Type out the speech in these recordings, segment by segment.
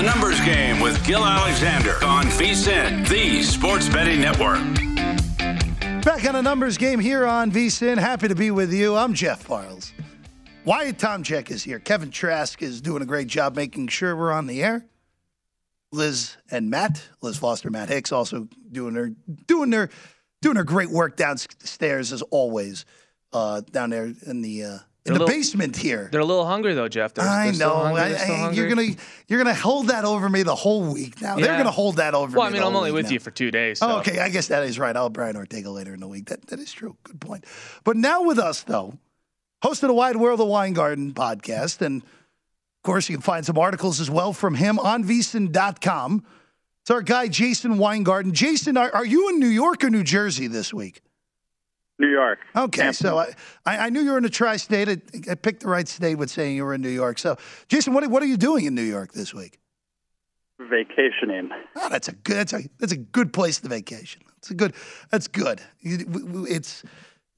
The Numbers Game with Gil Alexander on VSIN, the Sports Betting Network. Back on a numbers game here on VSIN. Happy to be with you. I'm Jeff Parles. Wyatt Tomchek is here. Kevin Trask is doing a great job making sure we're on the air. Liz and Matt, Liz Foster, Matt Hicks, also doing their doing their doing their great work downstairs as always. Uh, down there in the uh, in the little, basement here. They're a little hungry though, Jeff. They're, I they're know. Hungry, I, I, you're gonna you're gonna hold that over me the whole week. Now yeah. they're gonna hold that over. Well, me I mean, I'm only with now. you for two days. Oh, so. Oh, okay. I guess that is right. I'll Brian Ortega later in the week. That that is true. Good point. But now with us though, host of the Wide World of Weingarten podcast, and of course you can find some articles as well from him on VSIN.com. It's our guy Jason Weingarten. Jason, are, are you in New York or New Jersey this week? New York. Okay, Tampa. so I, I knew you were in the tri-state. I, I picked the right state with saying you were in New York. So, Jason, what what are you doing in New York this week? Vacationing. Oh, that's a good that's a that's a good place to vacation. It's a good that's good. It's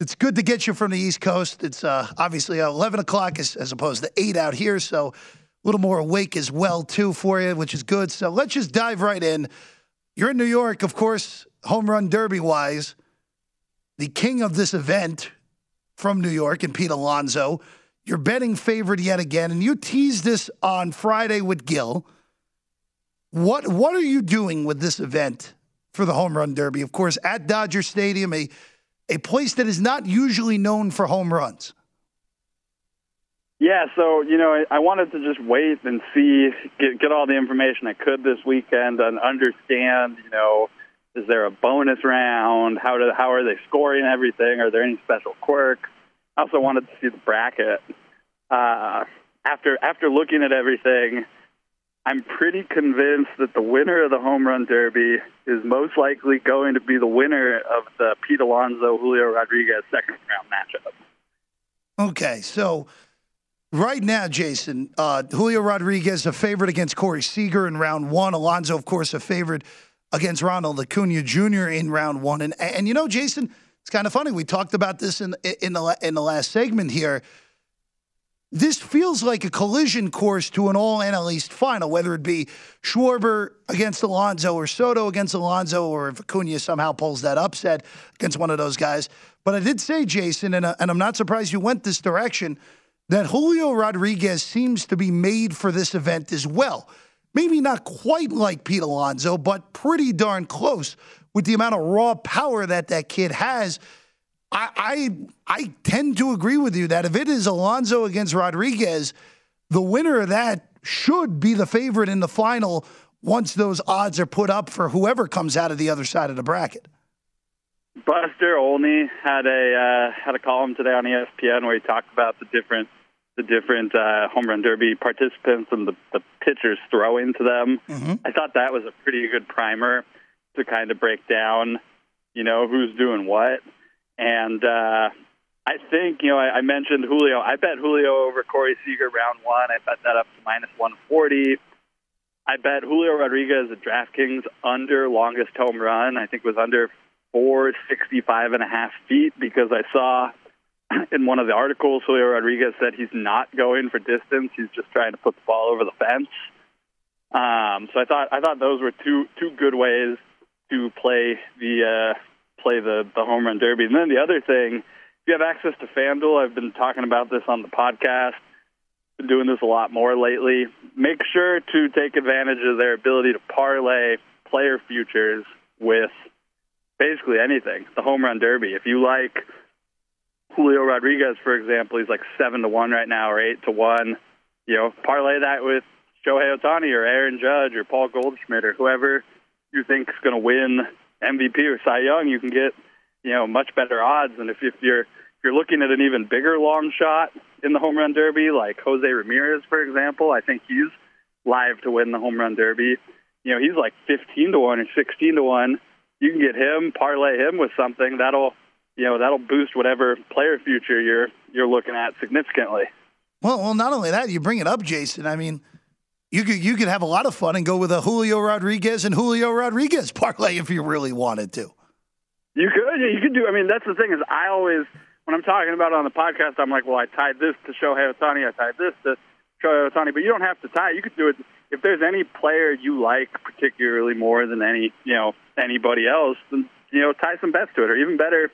it's good to get you from the East Coast. It's uh, obviously eleven o'clock as, as opposed to eight out here, so a little more awake as well too for you, which is good. So let's just dive right in. You're in New York, of course, home run derby wise the king of this event from New York and Pete Alonso. You're betting favorite yet again, and you teased this on Friday with Gil. What what are you doing with this event for the home run derby? Of course, at Dodger Stadium, a a place that is not usually known for home runs. Yeah, so you know, I, wanted to just wait and see, get get all the information I could this weekend and understand, you know, is there a bonus round? How do how are they scoring everything? Are there any special quirks? I also wanted to see the bracket. Uh, after after looking at everything, I'm pretty convinced that the winner of the home run derby is most likely going to be the winner of the Pete Alonso Julio Rodriguez second round matchup. Okay, so right now, Jason, uh, Julio Rodriguez a favorite against Corey Seager in round one. Alonso, of course, a favorite against Ronald Acuna Jr. in round one. And and you know, Jason, it's kind of funny. We talked about this in in the in the last segment here. This feels like a collision course to an all NL East final, whether it be Schwarber against Alonso or Soto against Alonso, or if Acuna somehow pulls that upset against one of those guys. But I did say, Jason, and, uh, and I'm not surprised you went this direction, that Julio Rodriguez seems to be made for this event as well maybe not quite like Pete Alonso, but pretty darn close with the amount of raw power that that kid has. I, I, I tend to agree with you that if it is Alonso against Rodriguez, the winner of that should be the favorite in the final once those odds are put up for whoever comes out of the other side of the bracket. Buster Olney had a uh, had a column today on ESPN where he talked about the different the different uh, home run derby participants and the, the pitchers throwing to them. Mm-hmm. I thought that was a pretty good primer to kind of break down, you know, who's doing what. And uh, I think, you know, I, I mentioned Julio. I bet Julio over Corey Seager round one. I bet that up to minus 140. I bet Julio Rodriguez at DraftKings under longest home run. I think was under 465 and a half feet because I saw in one of the articles, Julio Rodriguez said he's not going for distance. He's just trying to put the ball over the fence. Um, so I thought I thought those were two two good ways to play the uh, play the the home run derby. And then the other thing, if you have access to FanDuel, I've been talking about this on the podcast. been doing this a lot more lately. Make sure to take advantage of their ability to parlay player futures with basically anything. The home run derby. If you like Julio Rodriguez, for example, he's like seven to one right now or eight to one. You know, parlay that with Shohei Ohtani or Aaron Judge or Paul Goldschmidt or whoever you think is going to win MVP or Cy Young. You can get you know much better odds. And if if you're if you're looking at an even bigger long shot in the home run derby, like Jose Ramirez, for example, I think he's live to win the home run derby. You know, he's like 15 to one or 16 to one. You can get him, parlay him with something that'll you know that'll boost whatever player future you're you're looking at significantly. Well, well, not only that, you bring it up, Jason. I mean, you could you could have a lot of fun and go with a Julio Rodriguez and Julio Rodriguez parlay if you really wanted to. You could, you could do. I mean, that's the thing is, I always when I'm talking about it on the podcast, I'm like, well, I tied this to Shohei Ohtani, I tied this to Shohei Ohtani, but you don't have to tie. You could do it if there's any player you like particularly more than any you know anybody else. Then you know tie some bets to it, or even better,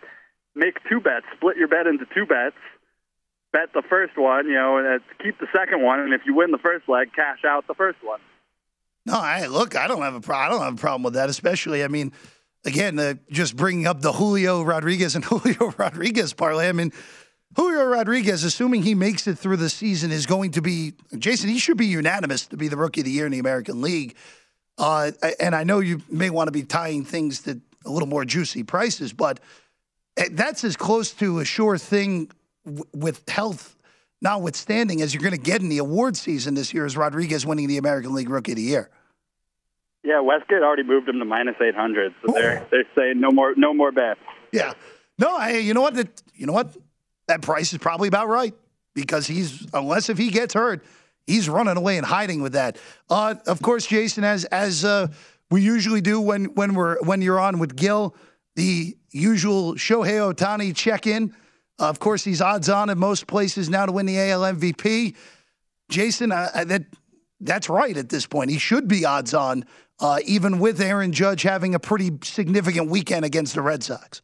make two bets, split your bet into two bets. Bet the first one, you know, and keep the second one, and if you win the first leg, cash out the first one. No, I look, I don't have a pro- I don't have a problem with that. Especially, I mean, again, uh, just bringing up the Julio Rodriguez and Julio Rodriguez parlay. I mean, Julio Rodriguez, assuming he makes it through the season, is going to be Jason. He should be unanimous to be the rookie of the year in the American League. Uh, and I know you may want to be tying things to a little more juicy prices, but that's as close to a sure thing w- with health notwithstanding as you're going to get in the award season this year is Rodriguez winning the American League Rookie of the Year. Yeah, Westgate already moved him to minus eight hundred, so they're they're saying no more no more bets. Yeah, no, I, you know what? That, you know what? That price is probably about right because he's unless if he gets hurt, he's running away and hiding with that. Uh, of course, Jason, as as uh, we usually do when when we're when you're on with Gil, the usual Shohei Ohtani check in. Uh, of course, he's odds on in most places now to win the AL MVP. Jason, uh, that that's right at this point. He should be odds on, uh, even with Aaron Judge having a pretty significant weekend against the Red Sox.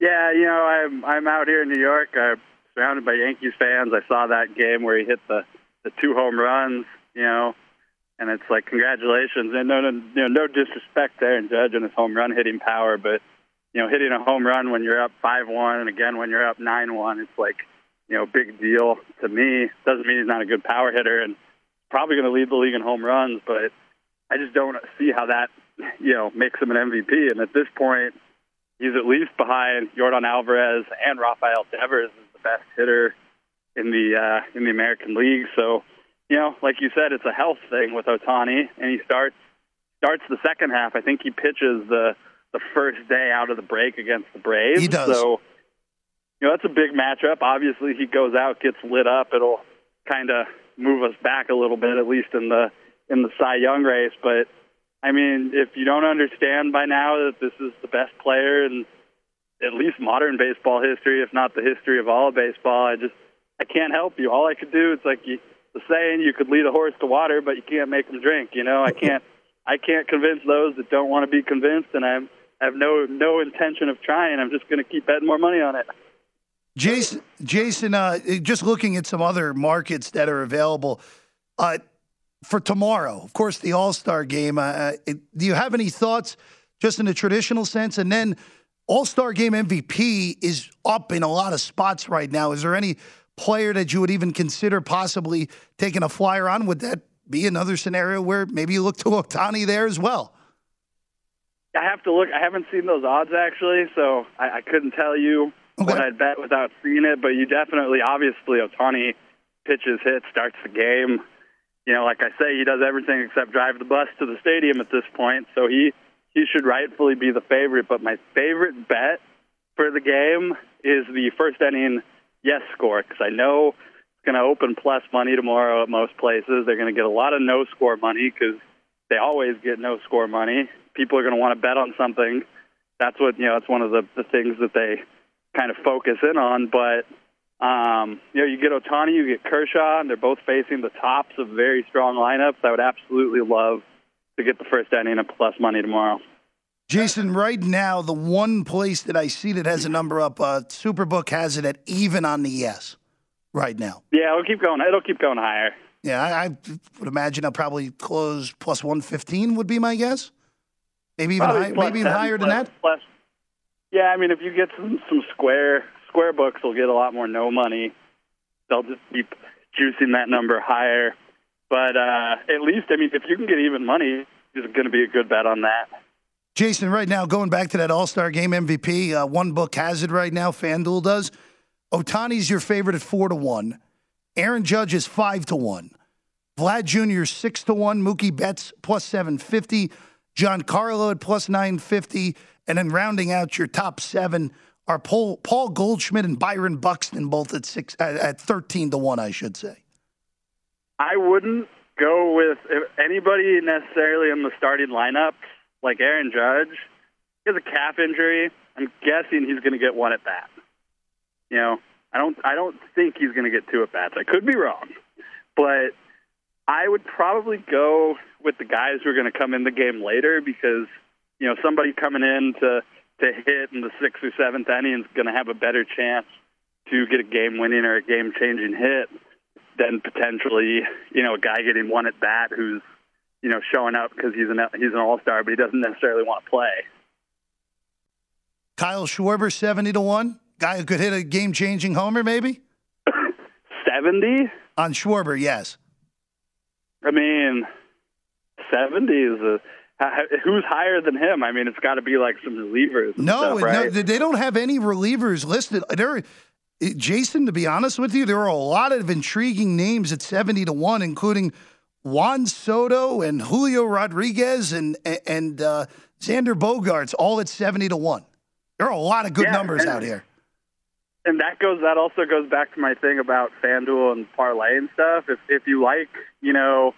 Yeah, you know, I'm I'm out here in New York. I'm surrounded by Yankees fans. I saw that game where he hit the the two home runs. You know, and it's like congratulations. And no, no, no disrespect to Aaron Judge and his home run hitting power, but you know, hitting a home run when you're up five one, and again when you're up nine one, it's like you know, big deal to me. Doesn't mean he's not a good power hitter, and probably going to lead the league in home runs, but I just don't see how that you know makes him an MVP. And at this point, he's at least behind Yordan Alvarez and Rafael Devers as the best hitter in the uh, in the American League. So, you know, like you said, it's a health thing with Ohtani, and he starts starts the second half. I think he pitches the the first day out of the break against the Braves. He does. So, you know, that's a big matchup. Obviously, he goes out, gets lit up. It'll kind of move us back a little bit, at least in the in the Cy Young race. But I mean, if you don't understand by now that this is the best player in at least modern baseball history, if not the history of all baseball, I just I can't help you. All I could do, it's like you, the saying, you could lead a horse to water, but you can't make him drink. You know, I can't I can't convince those that don't want to be convinced, and I'm I have no no intention of trying. I'm just going to keep betting more money on it. Jason, Jason, uh, just looking at some other markets that are available uh, for tomorrow. Of course, the All Star game. Uh, it, do you have any thoughts, just in a traditional sense? And then All Star game MVP is up in a lot of spots right now. Is there any player that you would even consider possibly taking a flyer on? Would that be another scenario where maybe you look to Ohtani there as well? I have to look. I haven't seen those odds actually, so I, I couldn't tell you Okay. what I'd bet without seeing it. But you definitely, obviously, Ohtani pitches, hits, starts the game. You know, like I say, he does everything except drive the bus to the stadium at this point. So he he should rightfully be the favorite. But my favorite bet for the game is the first inning yes score because I know it's going to open plus money tomorrow at most places. They're going to get a lot of no score money because they always get no score money. People are going to want to bet on something. That's what you know. It's one of the, the things that they kind of focus in on. But um, you know, you get Ohtani, you get Kershaw, and they're both facing the tops of very strong lineups. I would absolutely love to get the first inning of plus money tomorrow. Jason, right now, the one place that I see that has a number up, uh, Superbook has it at even on the yes. right now. Yeah, it'll keep going. It'll keep going higher. Yeah, I, I would imagine I'll probably close plus 115 would be my guess. Maybe even, high, maybe even 10, higher plus, than that. Plus, yeah, I mean, if you get some, some square square books, will get a lot more no money. They'll just keep juicing that number higher. But uh, at least, I mean, if you can get even money, it's going to be a good bet on that. Jason, right now, going back to that All Star Game MVP, uh, one book has it right now. FanDuel does. Ohtani's your favorite at four to one. Aaron Judge is five to one. Vlad Jr. six to one. Mookie Betts plus seven fifty. Giancarlo at plus nine fifty. And then rounding out your top seven are Paul, Paul Goldschmidt and Byron Buxton, both at six at, at thirteen to one. I should say. I wouldn't go with anybody necessarily in the starting lineup like Aaron Judge. He has a calf injury. I'm guessing he's going to get one at bat. You know, I don't I don't think he's going to get two at bats. I could be wrong, but I would probably go with the guys who are going to come in the game later because you know somebody coming in to to hit in the sixth or seventh inning is going to have a better chance to get a game winning or a game changing hit than potentially you know a guy getting one at bat who's you know showing up because he's an he's an all star but he doesn't necessarily want to play. Kyle Schwarber seventy to one guy who could hit a game changing homer maybe. Seventy on Schwarber, yes. I mean, seventy is a who's higher than him? I mean, it's got to be like some relievers. No, stuff, right? no, they don't have any relievers listed. There, Jason, to be honest with you, there are a lot of intriguing names at seventy to one, including Juan Soto and Julio Rodriguez and and uh, Xander Bogaerts, all at seventy to one. There are a lot of good yeah, numbers and, out here. And that goes. That also goes back to my thing about FanDuel and parlay and stuff. If if you like, you know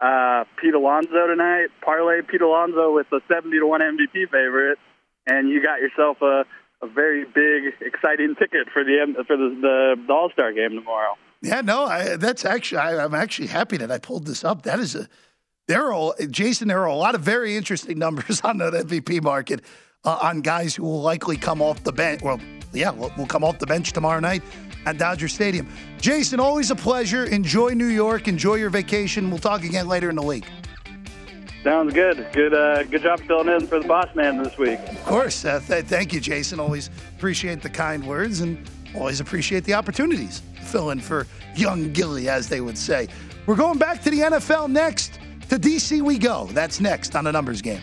uh, Pete Alonso tonight. Parlay Pete Alonso with a 70 to 1 MVP favorite, and you got yourself a, a very big, exciting ticket for the for the, the, the All Star game tomorrow. Yeah, no, I, that's actually I, am actually happy that I pulled this up. That is a there are Jason. There are a lot of very interesting numbers on that MVP market uh, on guys who will likely come off the bench. Well, yeah, will will come off the bench tomorrow night at Dodger Stadium. Jason, always a pleasure. Enjoy New York. Enjoy your vacation. We'll talk again later in the week. Sounds good. Good, uh, good job filling in for the boss man this week. Of course. Uh, th- thank you, Jason. Always appreciate the kind words and always appreciate the opportunities to fill in for young Gilly, as they would say. We're going back to the NFL next. To DC we go. That's next on the numbers game.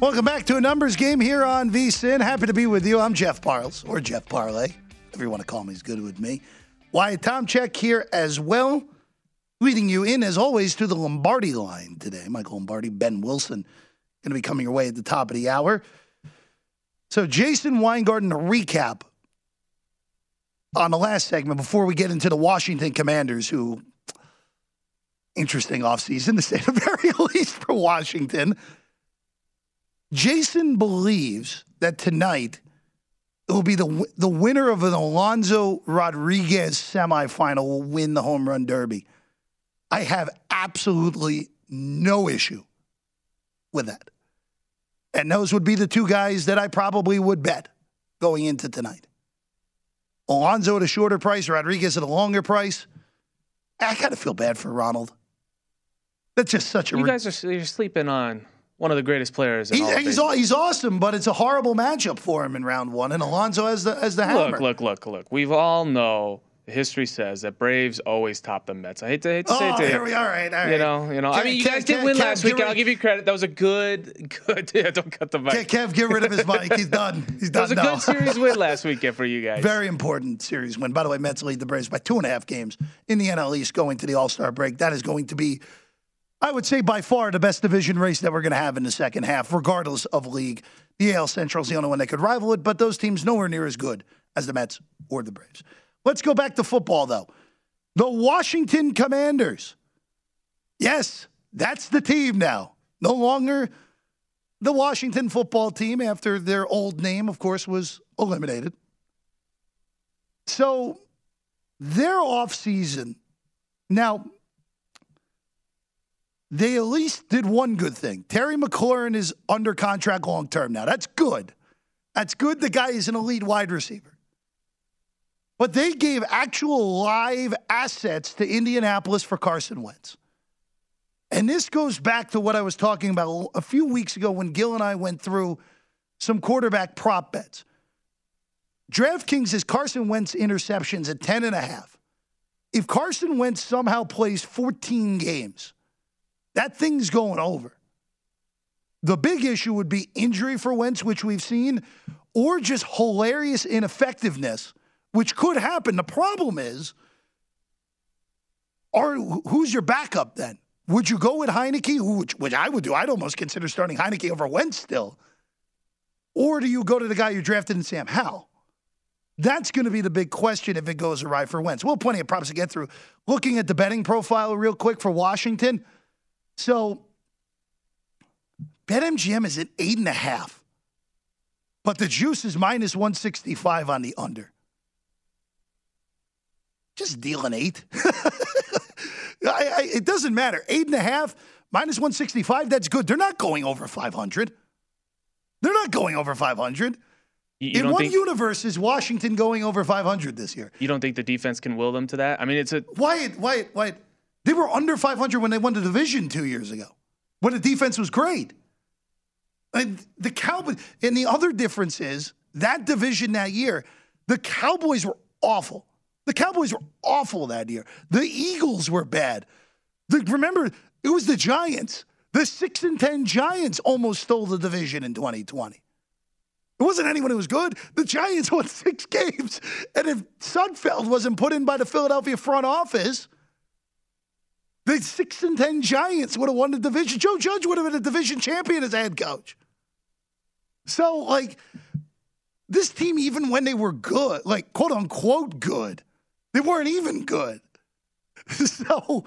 Welcome back to a numbers game here on VSIN. Happy to be with you. I'm Jeff Parles, or Jeff Parlay. Whatever you want to call me is good with me. Wyatt Tomchek here as well. Leading you in, as always, to the Lombardi line today. Michael Lombardi, Ben Wilson, going to be coming your way at the top of the hour. So, Jason Weingarten, a recap on the last segment before we get into the Washington Commanders, who, interesting offseason to say the very least for Washington. Jason believes that tonight it will be the the winner of an Alonso Rodriguez semifinal will win the home run derby. I have absolutely no issue with that. And those would be the two guys that I probably would bet going into tonight. Alonso at a shorter price, Rodriguez at a longer price. I kind of feel bad for Ronald. That's just such a. You guys are you're sleeping on one of the greatest players. In He's, all he's, he's awesome, but it's a horrible matchup for him in round one. And Alonso as the as the hammer. Look, look, look, look. We've all know history says that Braves always top the Mets. I hate to, hate to say Oh, it to here you. we are. All right, all right. You know, you know. I mean, you Kev- guys did Kev- win Kev, last week, and I'll give you credit. That was a good, good. Yeah, don't cut the mic. Kev, Kev, get rid of his mic. He's done. He's That was done. a now. good series win last weekend for you guys. Very important series win. By the way, Mets lead the Braves by two and a half games in the NL East going to the All Star break. That is going to be, I would say, by far the best division race that we're going to have in the second half, regardless of league. The AL Central is the only one that could rival it, but those teams nowhere near as good as the Mets or the Braves. Let's go back to football, though. The Washington Commanders. Yes, that's the team now. No longer the Washington football team after their old name, of course, was eliminated. So their offseason, now, they at least did one good thing. Terry McLaurin is under contract long term now. That's good. That's good. The guy is an elite wide receiver. But they gave actual live assets to Indianapolis for Carson Wentz. And this goes back to what I was talking about a few weeks ago when Gil and I went through some quarterback prop bets. DraftKings is Carson Wentz interceptions at 10 and a half. If Carson Wentz somehow plays 14 games, that thing's going over. The big issue would be injury for Wentz, which we've seen, or just hilarious ineffectiveness, which could happen. The problem is, are who's your backup then? Would you go with Heinicke, which, which I would do? I'd almost consider starting Heinicke over Wentz still. Or do you go to the guy you drafted in Sam Howell? That's going to be the big question if it goes awry for Wentz. Well, plenty of props to get through. Looking at the betting profile real quick for Washington. So, BetMGM is at eight and a half, but the juice is minus 165 on the under. Just deal an eight. I, I, it doesn't matter. Eight and a half, minus 165, that's good. They're not going over 500. They're not going over 500. You- you In one think- universe, is Washington going over 500 this year? You don't think the defense can will them to that? I mean, it's a Wyatt, Wyatt, Wyatt, they were under 500 when they won the division two years ago, when the defense was great. And the Cowboys, and the other difference is that division that year, the Cowboys were awful. The Cowboys were awful that year. The Eagles were bad. The, remember, it was the Giants. The six and ten Giants almost stole the division in 2020. It wasn't anyone who was good. The Giants won six games. And if Sudfeld wasn't put in by the Philadelphia front office, the six and ten Giants would have won the division. Joe Judge would have been a division champion as head coach. So, like, this team, even when they were good, like quote unquote good, they weren't even good. So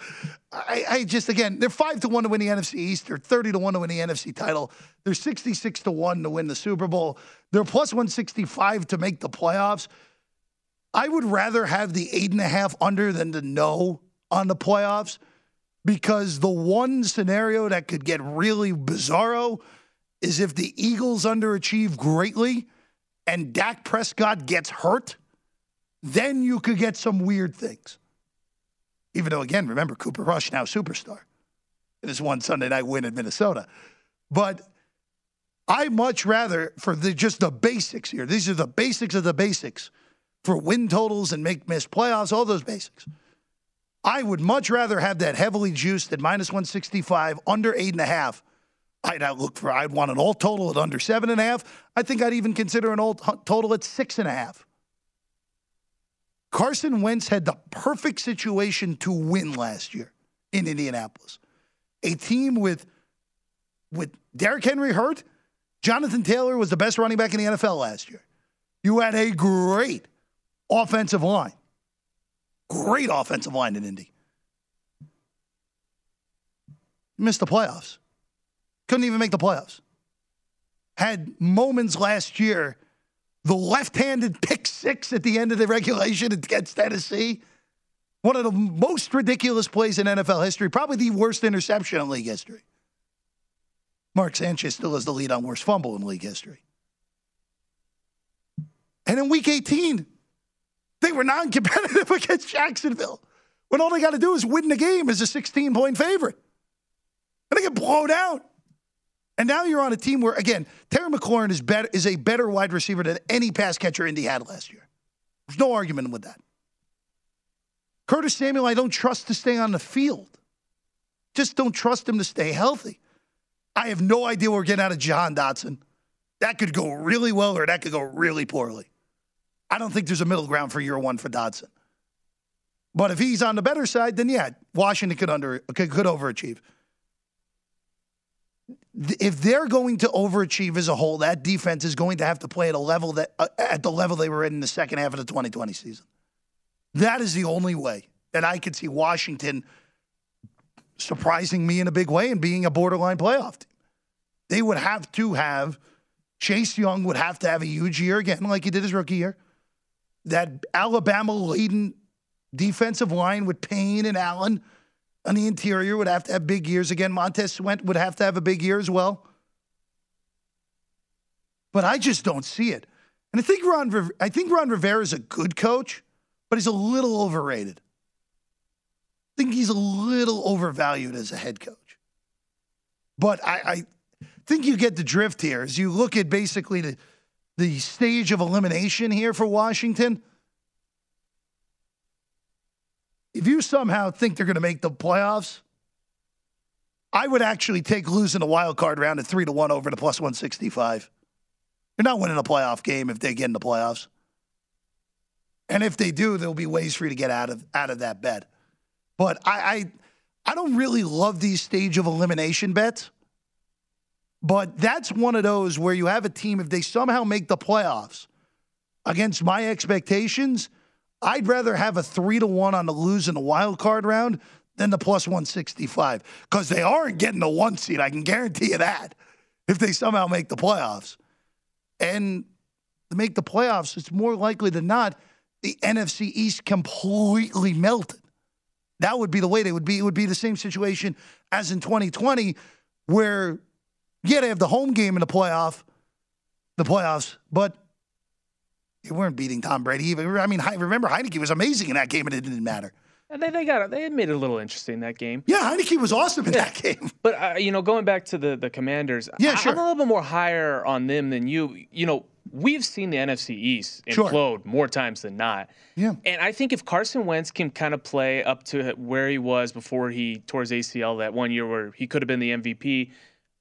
I, I just again they're five to one to win the NFC East. They're thirty to one to win the NFC title. They're sixty six to one to win the Super Bowl. They're plus one sixty five to make the playoffs. I would rather have the eight and a half under than the no on the playoffs because the one scenario that could get really bizarro is if the Eagles underachieve greatly and Dak Prescott gets hurt, then you could get some weird things. Even though, again, remember, Cooper Rush now superstar in his one Sunday night win in Minnesota. But I much rather, for the, just the basics here, these are the basics of the basics for win totals and make miss playoffs, all those basics. I would much rather have that heavily juiced at minus 165, under eight and a half, I'd look for. I'd want an all total at under seven and a half. I think I'd even consider an all total at six and a half. Carson Wentz had the perfect situation to win last year in Indianapolis. A team with with Derrick Henry hurt, Jonathan Taylor was the best running back in the NFL last year. You had a great offensive line. Great offensive line in Indy. Missed the playoffs. Couldn't even make the playoffs. Had moments last year, the left handed pick six at the end of the regulation against Tennessee. One of the most ridiculous plays in NFL history, probably the worst interception in league history. Mark Sanchez still has the lead on worst fumble in league history. And in week 18, they were non competitive against Jacksonville when all they got to do is win the game as a 16 point favorite. And they get blown out. And now you're on a team where, again, Terry McLaurin is, better, is a better wide receiver than any pass catcher Indy had last year. There's no argument with that. Curtis Samuel, I don't trust to stay on the field. Just don't trust him to stay healthy. I have no idea what we're getting out of Jahan Dotson. That could go really well or that could go really poorly. I don't think there's a middle ground for year one for Dotson. But if he's on the better side, then yeah, Washington could under could, could overachieve. If they're going to overachieve as a whole, that defense is going to have to play at a level that uh, at the level they were in, in the second half of the 2020 season. That is the only way that I could see Washington surprising me in a big way and being a borderline playoff team. They would have to have Chase Young would have to have a huge year again, like he did his rookie year. That Alabama laden defensive line with Payne and Allen on the interior would have to have big years again. Montez Sweat would have to have a big year as well. But I just don't see it. And I think Ron, I think Ron Rivera is a good coach, but he's a little overrated. I think he's a little overvalued as a head coach. But I, I think you get the drift here as you look at basically the, the stage of elimination here for Washington. If you somehow think they're going to make the playoffs, I would actually take losing the wild card round at three to one over to plus 165. You're not winning a playoff game if they get in the playoffs. And if they do, there'll be ways for you to get out of out of that bet. But I, I, I don't really love these stage of elimination bets. But that's one of those where you have a team, if they somehow make the playoffs against my expectations, I'd rather have a three to one on the lose in the wild card round than the plus 165 because they aren't getting the one seed. I can guarantee you that if they somehow make the playoffs. And to make the playoffs, it's more likely than not the NFC East completely melted. That would be the way they would be. It would be the same situation as in 2020, where, yeah, they have the home game in the playoff, the playoffs, but they weren't beating Tom Brady. Even I mean, remember Heinicke was amazing in that game, and it didn't matter. And they, they got it. They made it a little interesting that game. Yeah, Heinicke was awesome in yeah. that game. But uh, you know, going back to the the Commanders, yeah, I, sure. I'm a little bit more higher on them than you. You know, we've seen the NFC East implode sure. more times than not. Yeah. And I think if Carson Wentz can kind of play up to where he was before he tore his ACL that one year where he could have been the MVP,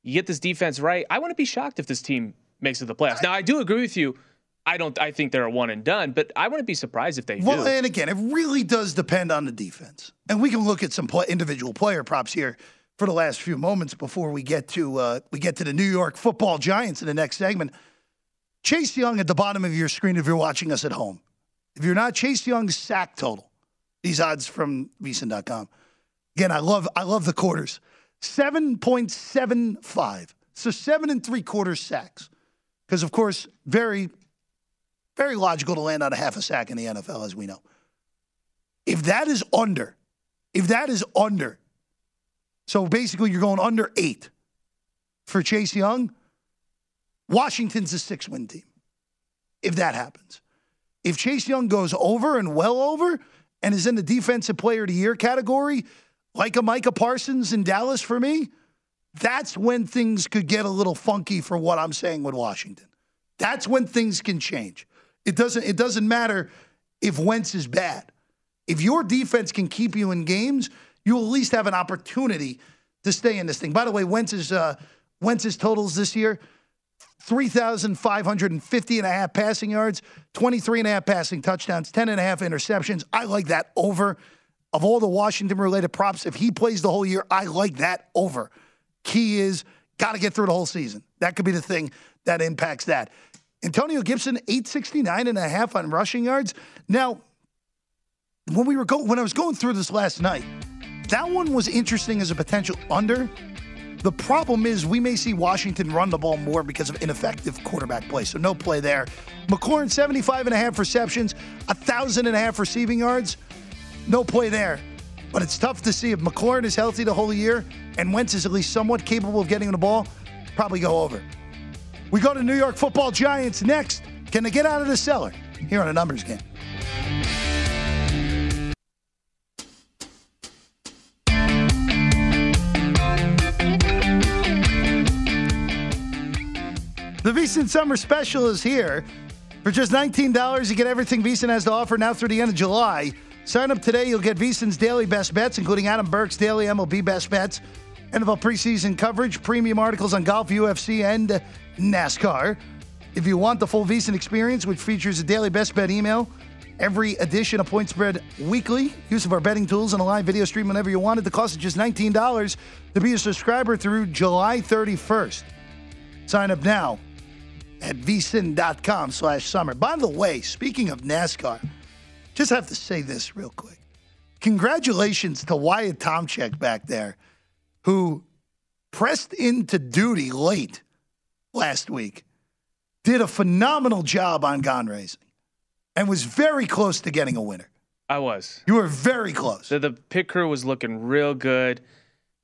you get this defense right. I wouldn't be shocked if this team makes it to the playoffs. Now, I do agree with you. I don't. I think they're a one and done, but I wouldn't be surprised if they well, do. and again, it really does depend on the defense, and we can look at some play, individual player props here for the last few moments before we get to uh, we get to the New York Football Giants in the next segment. Chase Young at the bottom of your screen if you're watching us at home. If you're not, Chase Young's sack total. These odds from VSiN.com. Again, I love I love the quarters. 7.75. So seven and three quarters sacks. Because of course, very, very logical to land on a half a sack in the NFL, as we know. If that is under, if that is under, so basically you're going under eight for Chase Young, Washington's a six win team if that happens. If Chase Young goes over and well over and is in the defensive player of the year category, like a Micah Parsons in Dallas for me, that's when things could get a little funky for what I'm saying with Washington. That's when things can change. It doesn't it doesn't matter if Wentz is bad. If your defense can keep you in games, you'll at least have an opportunity to stay in this thing. By the way, Wentz is uh, Wentz's totals this year 3,550 and a half passing yards, 23 and a half passing touchdowns, 10 and a half interceptions. I like that over. Of all the Washington related props, if he plays the whole year, I like that over. Key is got to get through the whole season. That could be the thing that impacts that. Antonio Gibson, 869 and a half on rushing yards. Now, when we were go- when I was going through this last night, that one was interesting as a potential under. The problem is we may see Washington run the ball more because of ineffective quarterback play. So no play there. McLaurin, 75 and a half receptions, a thousand and a half receiving yards. No play there. But it's tough to see if McLaurin is healthy the whole year and Wentz is at least somewhat capable of getting the ball, probably go over. We go to New York football giants next. Can they get out of the cellar? Here on a numbers game. The VSiN Summer Special is here. For just $19, you get everything VSiN has to offer now through the end of July. Sign up today, you'll get VSiN's daily best bets, including Adam Burke's daily MLB best bets, NFL preseason coverage, premium articles on golf, UFC, and NASCAR. If you want the full VSiN experience, which features a daily best bet email, every edition of Point Spread Weekly, use of our betting tools, and a live video stream whenever you want it, the cost is just $19 to be a subscriber through July 31st. Sign up now at vsin.com slash summer. By the way, speaking of NASCAR, just have to say this real quick. Congratulations to Wyatt Tomchek back there, who pressed into duty late last week, did a phenomenal job on Gone Racing, and was very close to getting a winner. I was. You were very close. The, the pit crew was looking real good.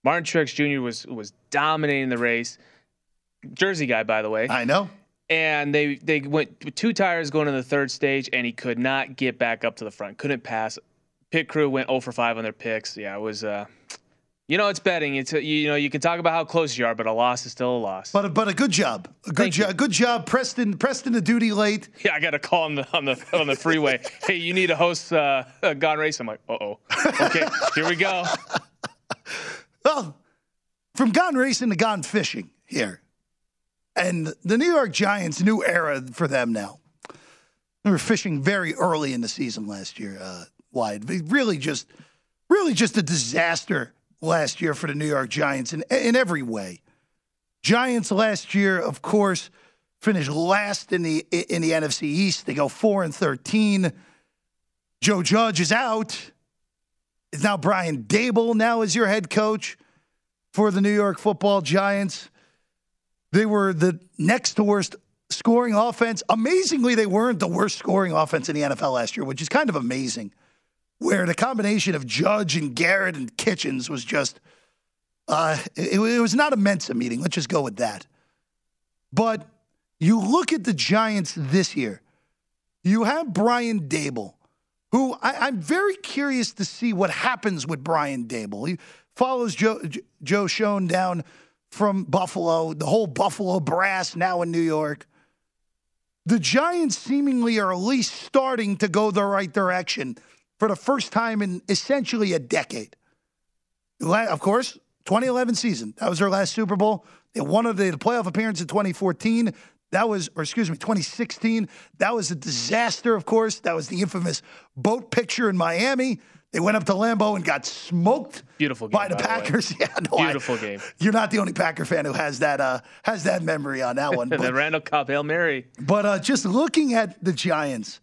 Martin Truex Jr. was was dominating the race. Jersey guy, by the way. I know and they they went with two tires going to the third stage, and he could not get back up to the front. Couldn't pass. Pit crew went 0 for 5 on their picks. Yeah, it was. Uh, you know, it's betting. It's you know you can talk about how close you are, but a loss is still a loss. But but a good job, a good job, good job, Preston. Preston the duty late. Yeah, I got a call on the on the on the freeway. hey, you need to host uh, a Gone Race. I'm like, uh oh. Okay, here we go. well, from Gone Racing to Gone Fishing here. And the New York Giants, new era for them now. They were fishing very early in the season last year, uh, wide. Really just, really just a disaster last year for the New York Giants in, in every way. Giants last year, of course, finished last in the in the NFC East. They go four and thirteen. Joe Judge is out. Is now Brian Daboll now is your head coach for the New York Football Giants. They were the next to worst scoring offense. Amazingly, they weren't the worst scoring offense in the NFL last year, which is kind of amazing. Where the combination of Judge and Garrett and Kitchens was just, uh, it, it was not a Mensa meeting. Let's just go with that. But you look at the Giants this year, you have Brian Daboll, who I, am very curious to see what happens with Brian Daboll. He follows Joe, Joe Schoen down from Buffalo, the whole Buffalo brass now in New York. The Giants seemingly are at least starting to go the right direction for the first time in essentially a decade. Of course, 2011 season. That was their last Super Bowl. They won the playoff appearance in 2014. That was, or excuse me, 2016. That was a disaster, of course. That was the infamous boat picture in Miami. They went up to Lambeau and got smoked. Beautiful game, by the by Packers. The yeah, no, beautiful I, game. You're not the only Packer fan who has that uh, has that memory on that one. the but, Randall Cobb Hail Mary. But uh, just looking at the Giants,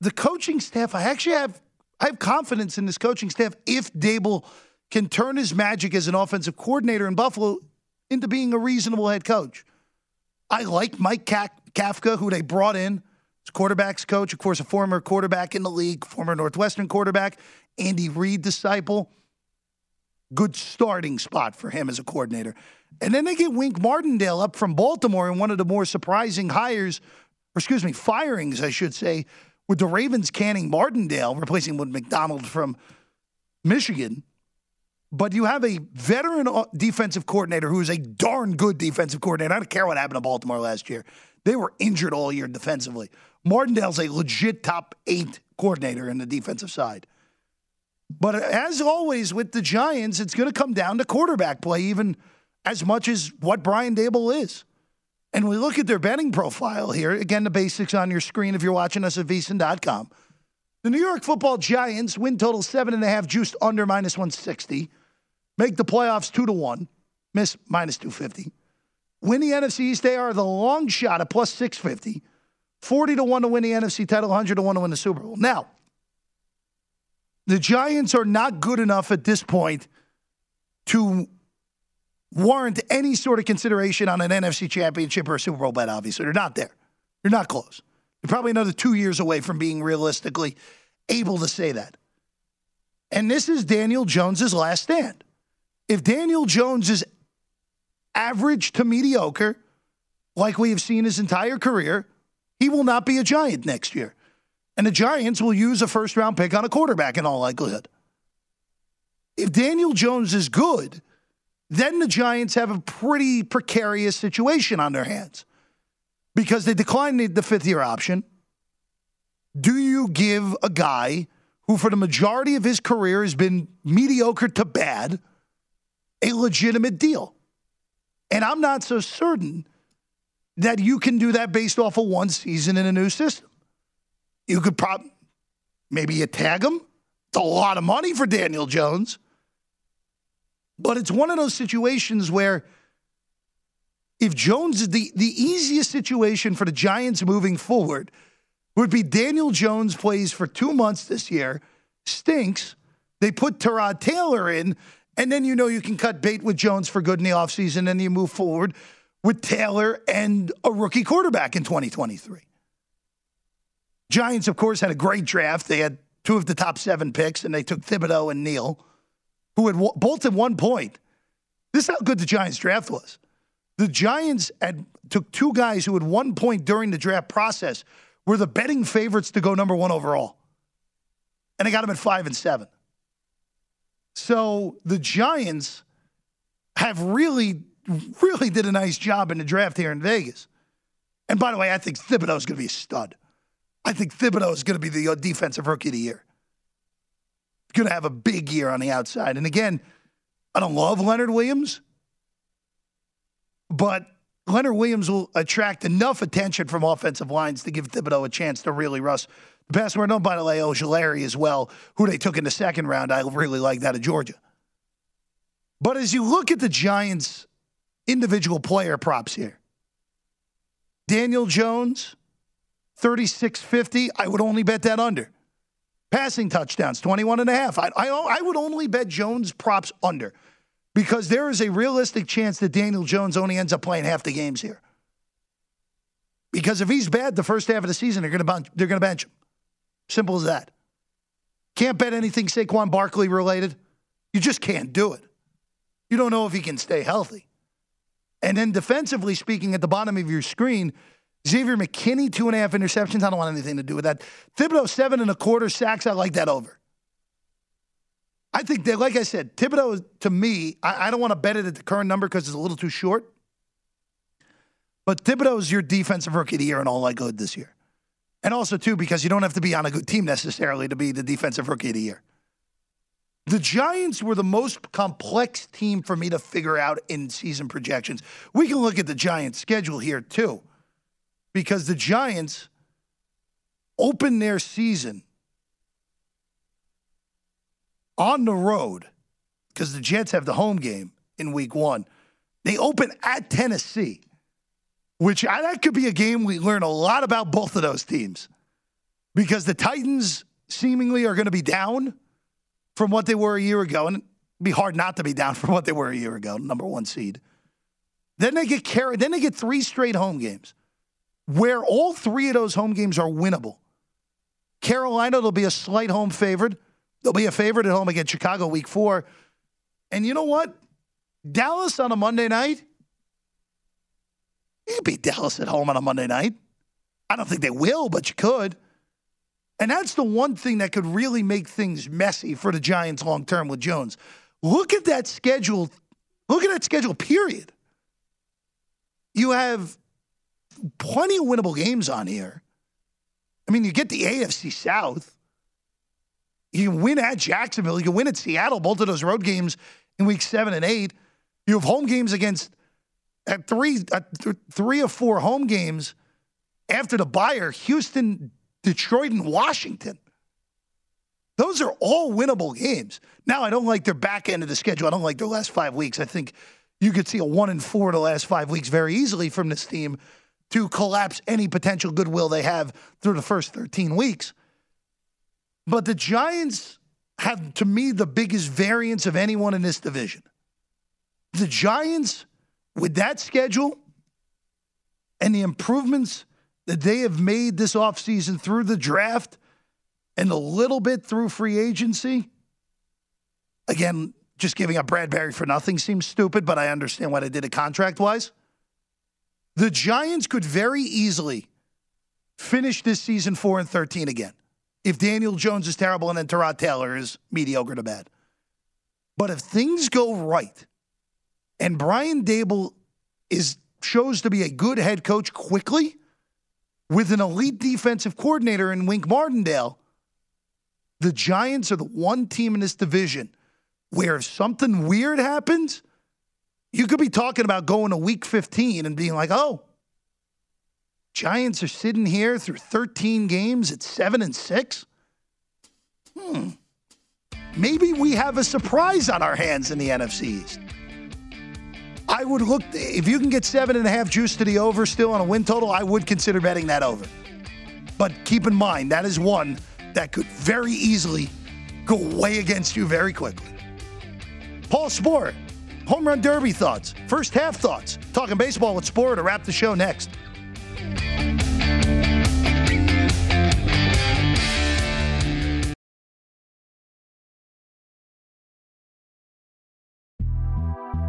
the coaching staff, I actually have I have confidence in this coaching staff if Daboll can turn his magic as an offensive coordinator in Buffalo into being a reasonable head coach. I like Mike Kafka, who they brought in quarterbacks coach, of course, a former quarterback in the league, former Northwestern quarterback, Andy Reid disciple. Good starting spot for him as a coordinator. And then they get Wink Martindale up from Baltimore in one of the more surprising hires, or excuse me, firings, I should say, with the Ravens canning Martindale, replacing with Macdonald from Michigan. But you have a veteran uh, defensive coordinator who is a darn good defensive coordinator. I don't care what happened to Baltimore last year. They were injured all year defensively. Martindale's a legit top eight coordinator in the defensive side. But as always with the Giants, it's going to come down to quarterback play, even as much as what Brian Daboll is. And we look at their betting profile here. Again, the basics on your screen if you're watching us at VSIN.com. The New York football Giants win total seven and a half, juiced under minus 160. Make the playoffs two to one, miss minus 250. Win the NFC East, they are the long shot at plus 650. 40 to 1 to win the NFC title, 100 to 1 to win the Super Bowl. Now, the Giants are not good enough at this point to warrant any sort of consideration on an NFC championship or a Super Bowl bet, obviously. They're not there. They're not close. They're probably another two years away from being realistically able to say that. And this is Daniel Jones's last stand. If Daniel Jones is average to mediocre, like we have seen his entire career, he will not be a Giant next year. And the Giants will use a first round pick on a quarterback in all likelihood. If Daniel Jones is good, then the Giants have a pretty precarious situation on their hands because they declined the fifth year option. Do you give a guy who, for the majority of his career, has been mediocre to bad, a legitimate deal? And I'm not so certain that you can do that based off of one season in a new system. You could probably, maybe you tag him. It's a lot of money for Daniel Jones. But it's one of those situations where if Jones, is the, the easiest situation for the Giants moving forward would be Daniel Jones plays for two months this year, stinks. They put Tyrod Taylor in, and then you know you can cut bait with Jones for good in the offseason, and you move forward with Taylor and a rookie quarterback in 2023. Giants, of course, had a great draft. They had two of the top seven picks, and they took Thibodeaux and Neal who had both at one point. This is how good the Giants draft was. The Giants had took two guys who at one point during the draft process were the betting favorites to go number one overall. And they got them at five and seven. So the Giants have really, really did a nice job in the draft here in Vegas. And by the way, I think Thibodeaux is going to be a stud. I think Thibodeaux is going to be the uh, defensive rookie of the year going to have a big year on the outside. And again, I don't love Leonard Williams, but Leonard Williams will attract enough attention from offensive lines to give Thibodeaux a chance to really rust. The pass word, no, by the way, Ojulari as well, who they took in the second round. I really like that of Georgia. But as you look at the Giants' individual player props here, Daniel Jones, 3650, I would only bet that under. Passing touchdowns, 21 and a half. I, I, I would only bet Jones props under because there is a realistic chance that Daniel Jones only ends up playing half the games here. Because if he's bad the first half of the season, they're going to they're going to bench him. Simple as that. Can't bet anything Saquon Barkley related. You just can't do it. You don't know if he can stay healthy. And then defensively speaking, at the bottom of your screen, Xavier McKinney, two and a half interceptions. I don't want anything to do with that. Thibodeaux, seven and a quarter sacks. I like that over. I think that, like I said, Thibodeaux, to me, I, I don't want to bet it at the current number because it's a little too short. But Thibodeaux is your defensive rookie of the year in all likelihood this year. And also, too, because you don't have to be on a good team necessarily to be the defensive rookie of the year. The Giants were the most complex team for me to figure out in season projections. We can look at the Giants' schedule here, too because the Giants opened their season on the road because the Jets have the home game in week one. They open at Tennessee, which I, that could be a game we learn a lot about both of those teams because the Titans seemingly are going to be down from what they were a year ago. And it'd be hard not to be down from what they were a year ago, number one seed. Then they get carried, then they get three straight home games where all three of those home games are winnable. Carolina, they'll be a slight home favorite. They'll be a favorite at home against Chicago week four. And you know what? Dallas on a Monday night. You beat Dallas at home on a Monday night. I don't think they will, but you could. And that's the one thing that could really make things messy for the Giants long term with Jones. Look at that schedule. Look at that schedule, period. You have plenty of winnable games on here. I mean, you get the AFC South. You win at Jacksonville. You win at Seattle. Both of those road games in week seven and eight. You have home games against at three, at th- three or four home games after the buyer, Houston, Detroit, and Washington. Those are all winnable games. Now, I don't like their back end of the schedule. I don't like their last five weeks. I think you could see a one and four the last five weeks very easily from this team to collapse any potential goodwill they have through the first 13 weeks. But the Giants have, to me, the biggest variance of anyone in this division. The Giants, with that schedule and the improvements that they have made this offseason through the draft and a little bit through free agency, again, just giving up Bradberry for nothing seems stupid, but I understand why they did it contract wise. The Giants could very easily finish this season 4 and 13 again if Daniel Jones is terrible and then Tyrod Taylor is mediocre to bad. But if things go right and Brian Daboll is shows to be a good head coach quickly with an elite defensive coordinator in Wink Martindale, the Giants are the one team in this division where if something weird happens, you could be talking about going to week 15 and being like, oh, Giants are sitting here through 13 games at seven and six. Hmm. Maybe we have a surprise on our hands in the NFC East. I would look, if you can get seven and a half juice to the over still on a win total, I would consider betting that over. But keep in mind, that is one that could very easily go way against you very quickly. Paul Sporer, home run derby thoughts, first half thoughts. Talking baseball with Sporer to wrap the show next.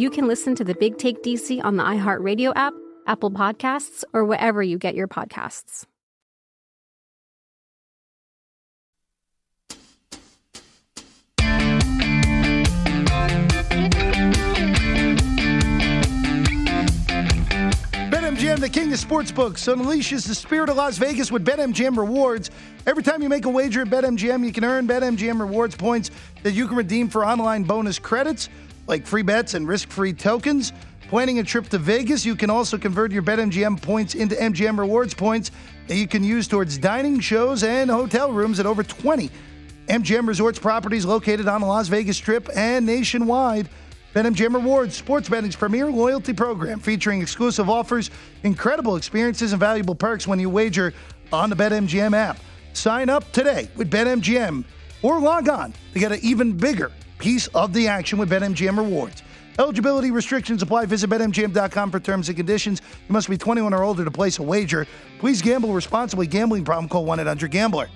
you can listen to the Big Take DC on the iHeartRadio app, Apple Podcasts, or wherever you get your podcasts. BetMGM, the king of sportsbooks, unleashes the spirit of Las Vegas with BetMGM rewards. Every time you make a wager at BetMGM, you can earn BetMGM rewards points that you can redeem for online bonus credits like free bets and risk-free tokens. Planning a trip to Vegas, you can also convert your BetMGM points into MGM rewards points that you can use towards dining, shows, and hotel rooms at over 20 MGM Resorts properties located on the Las Vegas Strip and nationwide. BetMGM Rewards, sports betting's premier loyalty program featuring exclusive offers, incredible experiences, and valuable perks when you wager on the BetMGM app. Sign up today with BetMGM or log on to get an even bigger piece of the action with BetMGM Rewards. Eligibility restrictions apply. Visit BetMGM.com for terms and conditions. You must be 21 or older to place a wager. Please gamble responsibly. Gambling problem, call 1 800 Gambler.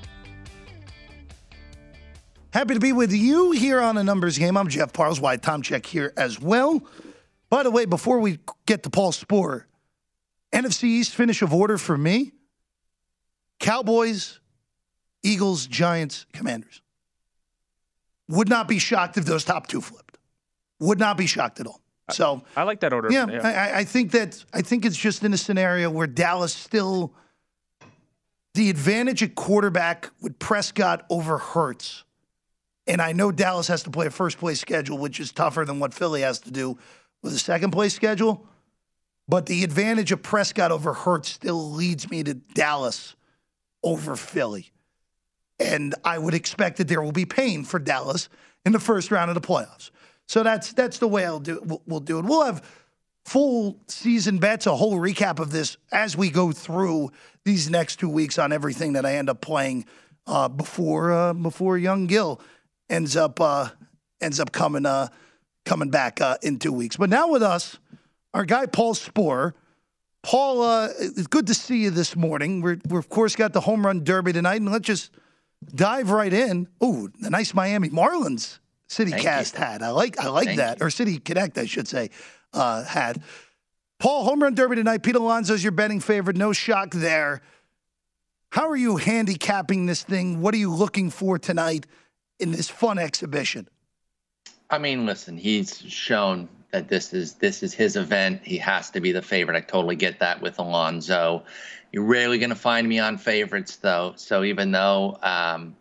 Happy to be with you here on a numbers game. I'm Jeff Parles, White Tom Check here as well. By the way, before we get to Paul Sporer, NFC East finish of order for me Cowboys, Eagles, Giants, Commanders. Would not be shocked if those top two flipped. Would not be shocked at all. So I like that order. Yeah, I, I think that I think it's just in a scenario where Dallas still the advantage at quarterback with Prescott over Hurts. And I know Dallas has to play a first place schedule, which is tougher than what Philly has to do with a second place schedule. But the advantage of Prescott over Hurts still leads me to Dallas over Philly. And I would expect that there will be pain for Dallas in the first round of the playoffs. So that's that's the way I'll do. We'll, we'll do it. We'll have full season bets, a whole recap of this as we go through these next two weeks on everything that I end up playing uh, before uh, before Young Gill ends up uh, ends up coming uh, coming back uh, in two weeks. But now with us, our guy Paul Sporer. Paul, uh, it's good to see you this morning. We're, we're of course got the home run derby tonight, and let's just dive right in. Ooh, the nice Miami Marlins City Thank Cast you. hat. I like I like Thank that, or City Connect, I should say, uh, had. Paul, home run derby tonight. Pete Alonso's your betting favorite. No shock there. How are you handicapping this thing? What are you looking for tonight in this fun exhibition? I mean, listen, he's shown that this is this is his event. He has to be the favorite. I totally get that with Alonso. You're rarely going to find me on favorites though. So even though um,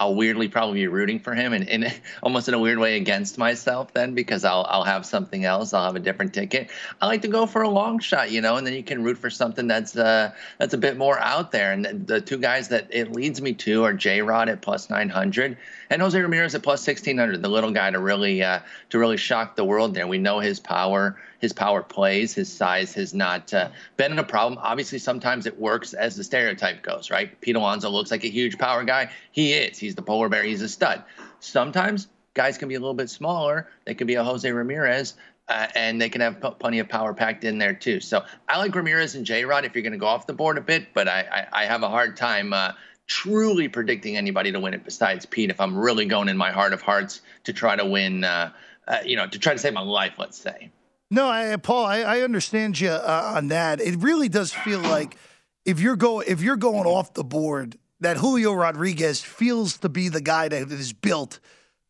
I'll weirdly probably be rooting for him and, and almost in a weird way against myself then because I'll I'll have something else. I'll have a different ticket. I like to go for a long shot, you know, and then you can root for something that's uh that's a bit more out there. And the, two guys that it leads me to are J Rod at plus nine hundred and Jose Ramirez at plus sixteen hundred. The little guy to really uh to really shock the world there. We know his power his power plays, his size has not uh, been a problem. Obviously, sometimes it works as the stereotype goes, right? Pete Alonso looks like a huge power guy. He is. He's the polar bear. He's a stud. Sometimes guys can be a little bit smaller. They could be a Jose Ramirez. Uh, and they can have p- plenty of power packed in there too. So I like Ramirez and J Rod if you're going to go off the board a bit, but I, I, I have a hard time uh, truly predicting anybody to win it besides Pete if I'm really going in my heart of hearts to try to win, uh, uh, you know, to try to save my life, let's say. No, I, Paul, I, I understand you uh, on that. It really does feel like if you're go if you're going off the board, that Julio Rodriguez feels to be the guy that is built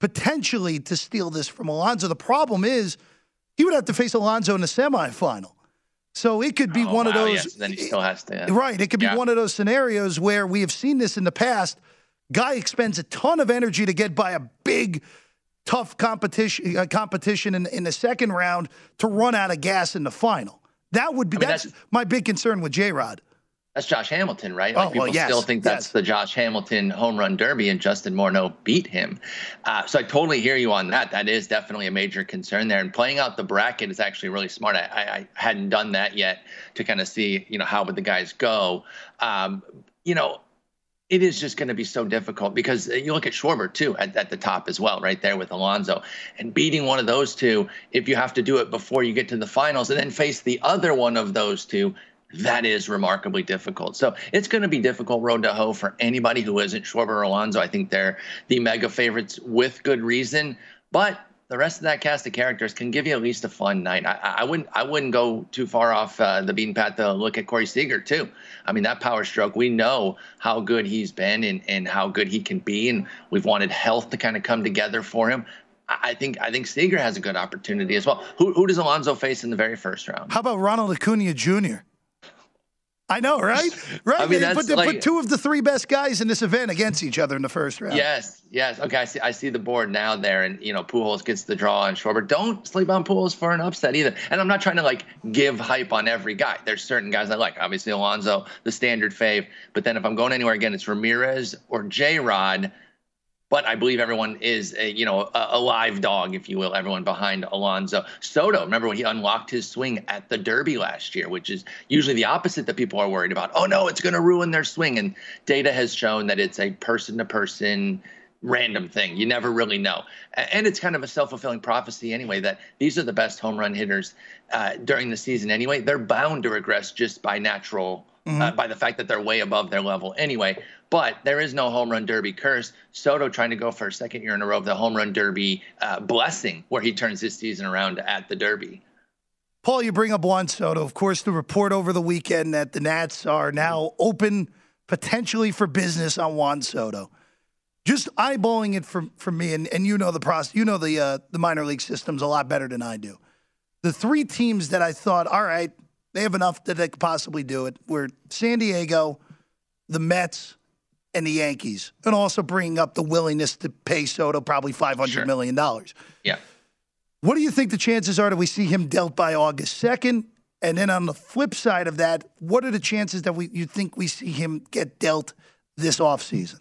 potentially to steal this from Alonso. The problem is he would have to face Alonso in the semifinal. So it could be Oh, one of those yes, then he still has to. uh, Right. It could be yeah. one of those scenarios where we have seen this in the past. Guy expends a ton of energy to get by a big, tough competition uh, competition in, in the second round to run out of gas in the final. That would be I mean, that's, that's- my big concern with J Rod. That's Josh Hamilton, right? Oh, Like people well, yes, still think that's yes. the Josh Hamilton home run derby, and Justin Morneau beat him. Uh, so I totally hear you on that. That is definitely a major concern there. And playing out the bracket is actually really smart. I, I, I hadn't done that yet to kind of see, you know, how would the guys go. Um, you know, it is just going to be so difficult because uh, you look at Schwarber too at, at the top as well, right there with Alonso, and beating one of those two. If you have to do it before you get to the finals, and then face the other one of those two, that is remarkably difficult. So it's going to be difficult road to hoe for anybody who isn't Schwarber or Alonso. I think they're the mega favorites with good reason, but the rest of that cast of characters can give you at least a fun night. I, I wouldn't I wouldn't go too far off uh, the beaten path to look at Corey Seager too. I mean that power stroke. We know how good he's been and, and how good he can be, and we've wanted health to kind of come together for him. I think I think Seager has a good opportunity as well. Who who does Alonso face in the very first round? How about Ronald Acuna Jr.? I know, right? Right. I mean, they put, they put two of the three best guys in this event against each other in the first round. Yes, yes. Okay, I see. I see the board now there, and you know, Pujols gets the draw on Schwarber. Don't sleep on Pujols for an upset either. And I'm not trying to like give hype on every guy. There's certain guys I like. Obviously, Alonso, the standard fave. But then if I'm going anywhere again, it's Ramirez or J Rod. But I believe everyone is, a, you know, a, a live dog, if you will. Everyone behind Alonso Soto. Remember when he unlocked his swing at the Derby last year, which is usually the opposite that people are worried about. Oh no, it's going to ruin their swing. And data has shown that it's a person-to-person random thing. You never really know. And it's kind of a self fulfilling prophecy anyway that these are the best home run hitters uh, during the season anyway. They're bound to regress just by natural, mm-hmm. uh, by the fact that they're way above their level anyway. But there is no home run derby curse. Soto trying to go for a second year in a row of the home run derby uh, blessing where he turns his season around at the derby. Paul, you bring up Juan Soto. Of course, the report over the weekend that the Nats are now open potentially for business on Juan Soto just eyeballing it from from me, and, and you know the process, you know the uh, the minor league systems a lot better than I do. The three teams that I thought, all right, they have enough that they could possibly do it, were San Diego, the Mets, and the Yankees, and also bringing up the willingness to pay Soto probably five hundred sure. million dollars. Yeah. What do you think the chances are that we see him dealt by August second? And then on the flip side of that, what are the chances that we you think we see him get dealt this offseason?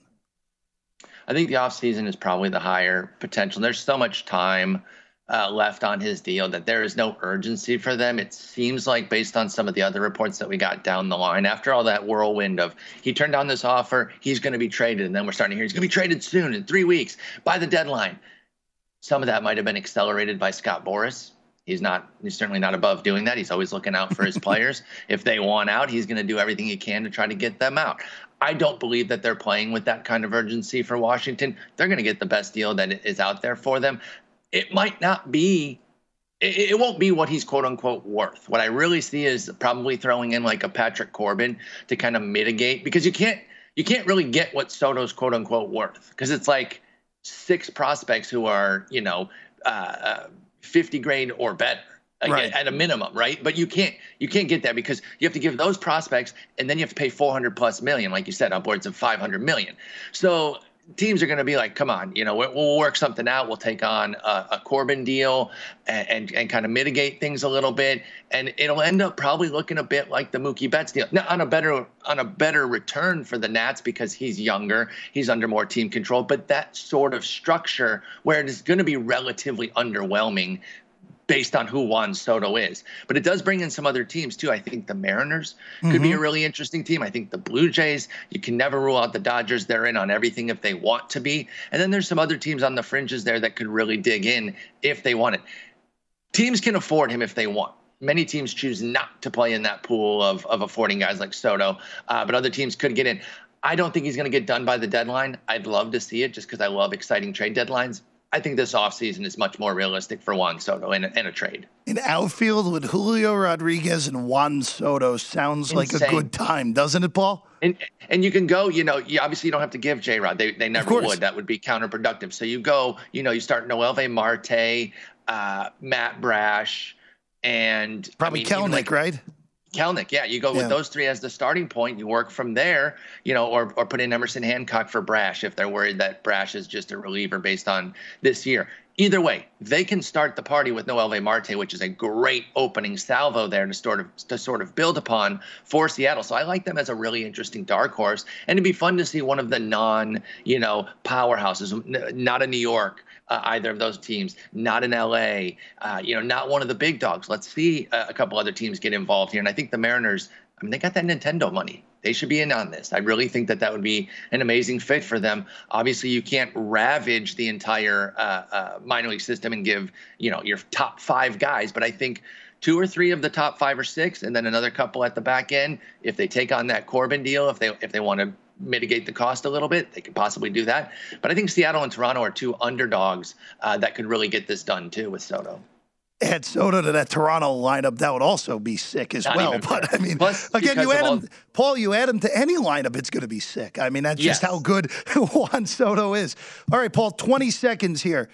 I think the offseason is probably the higher potential. There's so much time uh, left on his deal that there is no urgency for them. It seems like, based on some of the other reports that we got down the line, after all that whirlwind of he turned down this offer, he's going to be traded, and then we're starting to hear he's going to be traded soon in three weeks by the deadline. Some of that might have been accelerated by Scott Boras. He's not. He's certainly not above doing that. He's always looking out for his players. If they want out, he's going to do everything he can to try to get them out. I don't believe that they're playing with that kind of urgency for Washington. They're going to get the best deal that is out there for them. It might not be, it, won't be what he's quote unquote worth. What I really see is probably throwing in like a Patrick Corbin to kind of mitigate because you can't, you can't really get what Soto's quote unquote worth because it's like six prospects who are, you know, uh, uh, 50 grade or better right. at a minimum, right? But you can't you can't get that because you have to give those prospects, and then you have to pay 400 plus million, like you said, upwards of 500 million. So teams are going to be like, come on, you know, we'll work something out. We'll take on a, a Corbin deal and, and, and kind of mitigate things a little bit, and it'll end up probably looking a bit like the Mookie Betts deal. Now, on a better on a better return for the Nats because he's younger, he's under more team control, but that sort of structure where it is going to be relatively underwhelming based on who Juan Soto is. But it does bring in some other teams too. I think the Mariners could mm-hmm. be a mm-hmm. really interesting team. I think the Blue Jays, you can never rule out the Dodgers. They're in on everything if they want to be. And then there's some other teams on the fringes there that could really dig in if they want it. Teams can afford him if they want. Many teams choose not to play in that pool of, of affording guys like Soto, uh, but other teams could get in. I don't think he's going to get done by the deadline. I'd love to see it just because I love exciting trade deadlines. I think this offseason is much more realistic for Juan Soto in a, in a trade. In outfield with Julio Rodriguez and Juan Soto sounds Insane. like a good time, doesn't it, Paul? And and you can go, you know, you obviously you don't have to give J Rod. They they never would. That would be counterproductive. So you go, you know, you start Noelvi Marte, uh, Matt Brash, and probably I mean, Kelenic, like, right? Kelenic, yeah, you go with those three as the starting point. You work from there, you know, or or put in Emerson Hancock for Brash if they're worried that Brash is just a reliever based on this year. Either way, they can start the party with Noelvi Marte, which is a great opening salvo there to sort of to sort of build upon for Seattle. So I like them as a really interesting dark horse, and it'd be fun to see one of the non, you know, powerhouses, not a New York, uh, either of those teams, not in LA, uh, you know, not one of the big dogs. Let's see a, a couple other teams get involved here. And I think the Mariners, I mean, they got that Nintendo money. They should be in on this. I really think that that would be an amazing fit for them. Obviously, you can't ravage the entire uh, uh minor league system and give, you know, your top five guys, but I think two or three of the top five or six, and then another couple at the back end. If they take on that Corbin deal, if they if they want to mitigate the cost a little bit, they could possibly do that. But I think Seattle and Toronto are two underdogs uh, that could really get this done too with Soto. Add Soto to that Toronto lineup, that would also be sick as Not well. But I mean, Plus, again, you add him, Paul, you add him to any lineup, it's going to be sick. I mean, that's yes. just how good Juan Soto is. All right, Paul, 20 seconds here.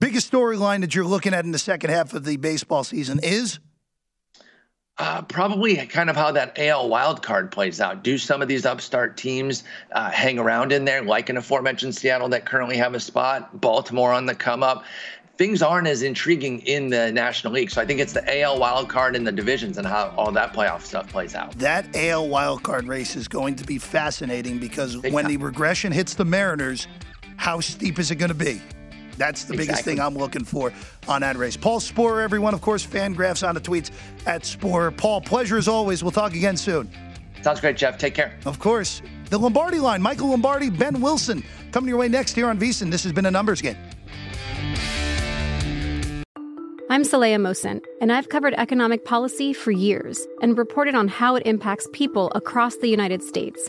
Biggest storyline that you're looking at in the second half of the baseball season is? Uh, probably kind of how that AL wild card plays out. Do some of these upstart teams uh, hang around in there, like an aforementioned Seattle that currently have a spot, Baltimore on the come up? Things aren't as intriguing in the National League. So I think it's the AL wild card in the divisions and how all that playoff stuff plays out. That AL wild card race is going to be fascinating because Big when time. the regression hits the Mariners, how steep is it going to be? That's the exactly. biggest thing I'm looking for on that race. Paul Sporer, everyone, of course, Fangraphs on the tweets at Sporer. Paul, pleasure as always. We'll talk again soon. Sounds great, Jeff. Take care. Of course. The Lombardi line, Michael Lombardi, Ben Wilson, coming your way next here on VSIN. This has been a numbers game. I'm Saleha Mohsin, and I've covered economic policy for years and reported on how it impacts people across the United States.